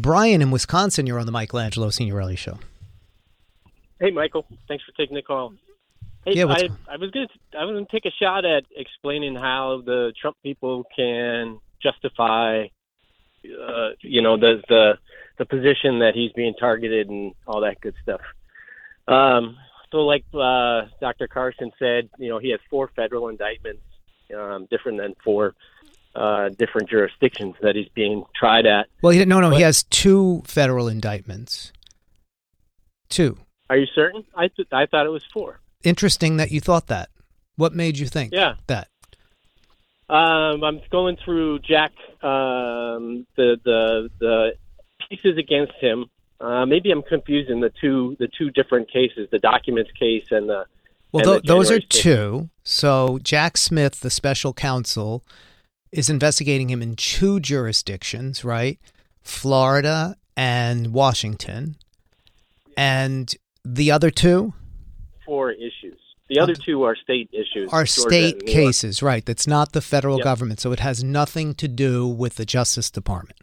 Brian in Wisconsin, you're on the Michelangelo Signorile show. Hey, Michael. Thanks for taking the call. Hey, Yeah, I, I was gonna I was gonna take a shot at explaining how the Trump people can justify, uh, you know, the the the position that he's being targeted and all that good stuff. Um, so, like uh, Dr. Carson said, you know, he has four federal indictments, um, different than four uh, different jurisdictions that he's being tried at. Well, he, no, no, he has two federal indictments. Two. Are you certain? I th- I thought it was four. Interesting that you thought that. What made you think Yeah. that? Um, I'm going through Jack, um, the the the pieces against him. Uh, maybe I'm confusing the two the two different cases, the documents case and the. Well, and the those are two. So Jack Smith, the special counsel, is investigating him in two jurisdictions, right? Florida and Washington. And the other two four issues. The other two are state issues. are state and New York. cases, right? That's not the federal Yep. government. So it has nothing to do with the Justice Department.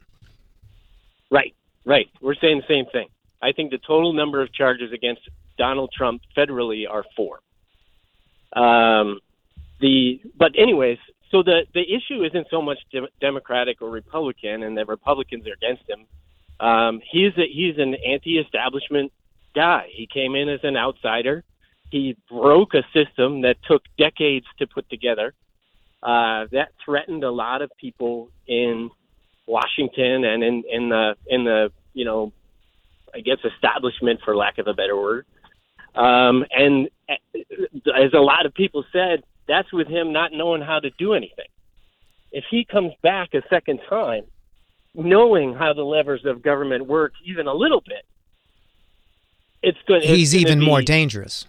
Right, right. We're saying the same thing. I think the total number of charges against Donald Trump federally are four. Um, the but anyways, so the the issue isn't so much de- Democratic or Republican, and the Republicans are against him. Um, he's a, he's an anti-establishment guy. He came in as an outsider. He broke a system that took decades to put together. Uh, that threatened a lot of people in Washington and in in the in the you know I guess establishment for lack of a better word. Um, and uh, as a lot of people said, that's with him not knowing how to do anything. If he comes back a second time, knowing how the levers of government work even a little bit, it's going. He's even more dangerous.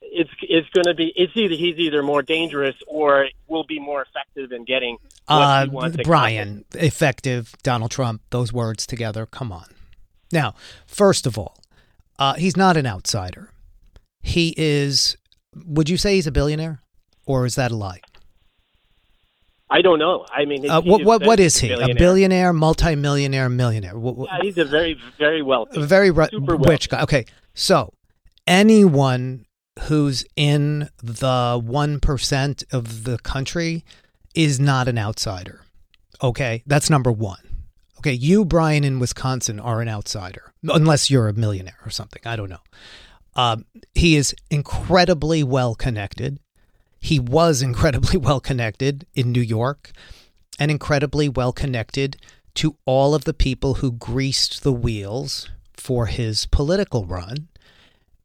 It's it's going to be. It's either he's either more dangerous or will be more effective in getting what Uh, he wants. Brian, effective, Donald Trump, those words together. Come on. Now, first of all, uh, he's not an outsider. He is, would you say he's a billionaire? Or is that a lie? I don't know. I mean, Uh, what, what, what he's he? A billionaire. billionaire, multimillionaire, millionaire? What, what- Yeah, he's a very, very wealthy. a very super rich guy. Okay, so anyone who's in the one percent of the country is not an outsider. Okay, that's number one. Okay, you, Brian, in Wisconsin, are an outsider, unless you're a millionaire or something. I don't know. Um, he is incredibly well connected. He was incredibly well connected in New York and incredibly well connected to all of the people who greased the wheels for his political run.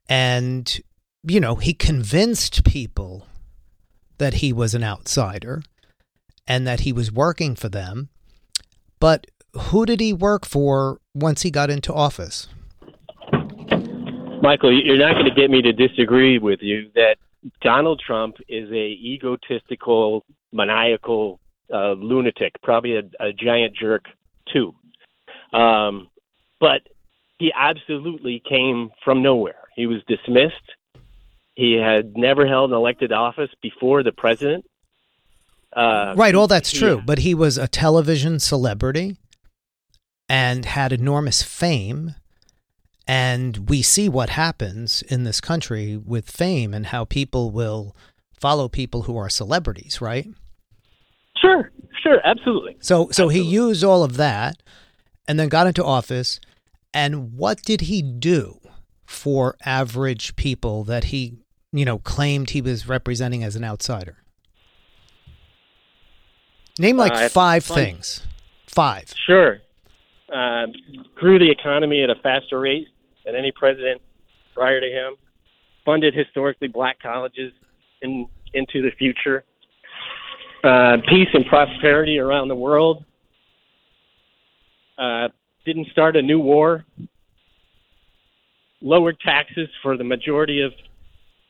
And, you know, he convinced people that he was an outsider and that he was working for them. But who did he work for once he got into office? Michael, you're not going to get me to disagree with you that Donald Trump is a egotistical, maniacal uh, lunatic, probably a, a giant jerk too. Um, but he absolutely came from nowhere. He was dismissed. He had never held an elected office before the president. Uh, right, all that's true. But he was a television celebrity and had enormous fame. And we see what happens in this country with fame and how people will follow people who are celebrities, right? Sure, sure, absolutely. So so he used all of that and then got into office and what did he do for average people that he, you know, claimed he was representing as an outsider? Name like Uh, five things. Five. Sure. Uh, grew the economy at a faster rate than any president prior to him. Funded historically black colleges in, into the future. Uh, peace and prosperity around the world. Uh, didn't start a new war. Lowered taxes for the majority of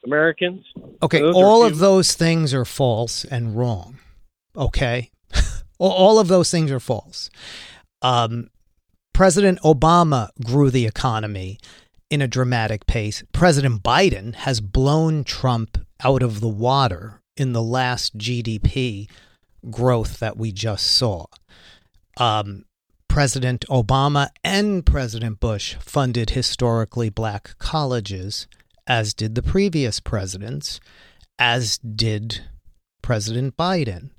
Americans. Okay, Those all of those things are false and wrong. Okay? all, all of those things are false. Um, President Obama grew the economy in a dramatic pace. President Biden has blown Trump out of the water in the last GDP growth that we just saw. Um, President Obama and President Bush funded historically black colleges, as did the previous presidents, as did President Biden.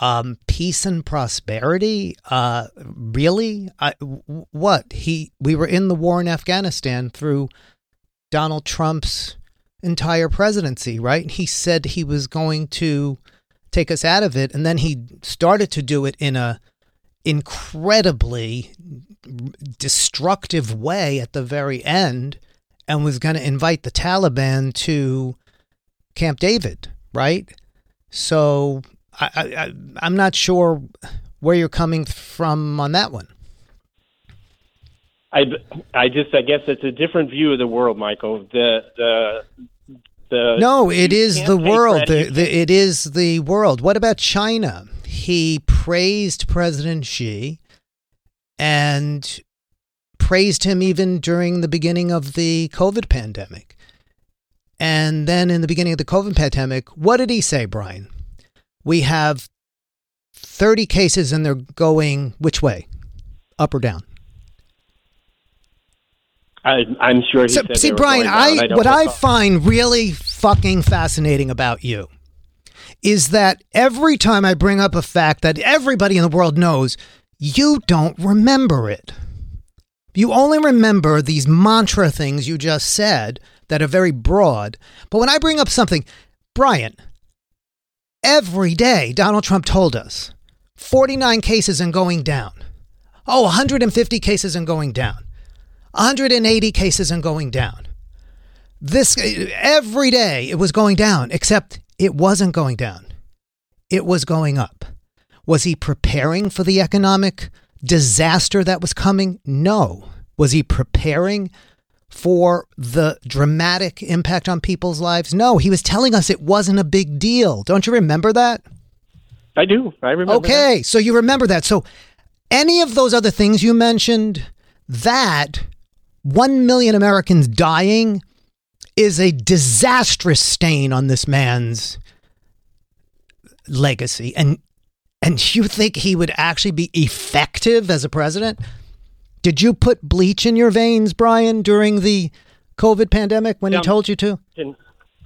Um, peace and prosperity. Uh, really? I, what he? We were in the war in Afghanistan through Donald Trump's entire presidency, right? He said he was going to take us out of it, and then he started to do it in a incredibly destructive way at the very end, and was going to invite the Taliban to Camp David, right? So I, I, I'm not sure where you're coming from on that one. I, I just I guess it's a different view of the world, Michael. The the the no, it is the world. The, the, it is the world. What about China? He praised President Xi and praised him even during the beginning of the COVID pandemic. And then in the beginning of the COVID pandemic, what did he say, Brian? We have 30 cases and they're going which way? Up or down? I, am sure. So, see, Brian, I, I what I find really fucking fascinating about you is that every time I bring up a fact that everybody in the world knows, you don't remember it. You only remember these mantra things you just said that are very broad. But when I bring up something, Brian, every day Donald Trump told us 49 cases and going down. Oh, 150 cases and going down. 180 cases and going down. This every day it was going down, except it wasn't going down. It was going up. Was he preparing for the economic disaster that was coming? No. Was he preparing for the dramatic impact on people's lives? No, he was telling us it wasn't a big deal. Don't you remember that? I do. I remember. Okay, that. so you remember that. So any of those other things you mentioned, that 1 million Americans dying is a disastrous stain on this man's legacy. And and you think he would actually be effective as a president? Did you put bleach in your veins, Brian, during the COVID pandemic when he told you to?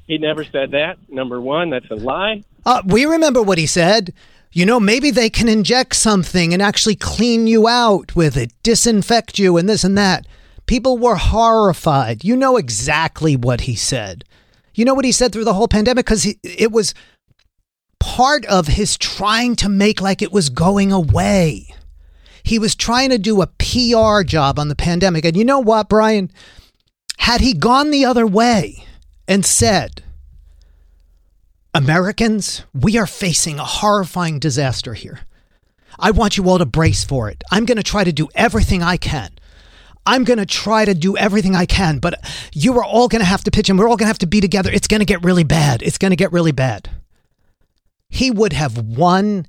He never said that. Number one, that's a lie. Uh, we remember what he said. You know, maybe they can inject something and actually clean you out with it, disinfect you, and this and that. People were horrified. You know exactly what he said. You know what he said through the whole pandemic because it was part of his trying to make like it was going away. He was trying to do a PR job on the pandemic. And you know what, Brian? Had he gone the other way and said, Americans, we are facing a horrifying disaster here. I want you all to brace for it. I'm going to try to do everything I can I'm going to try to do everything I can, but you are all going to have to pitch and we're all going to have to be together. It's going to get really bad. It's going to get really bad. He would have won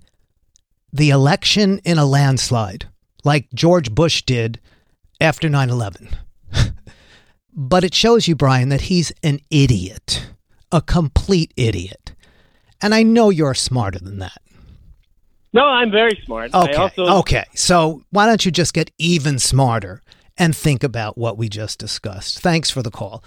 the election in a landslide like George Bush did after 9 11. but it shows you, Brian, that he's an idiot, a complete idiot. And I know you're smarter than that. No, I'm very smart. Okay. Also- okay. So why don't you just get even smarter and think about what we just discussed. Thanks for the call.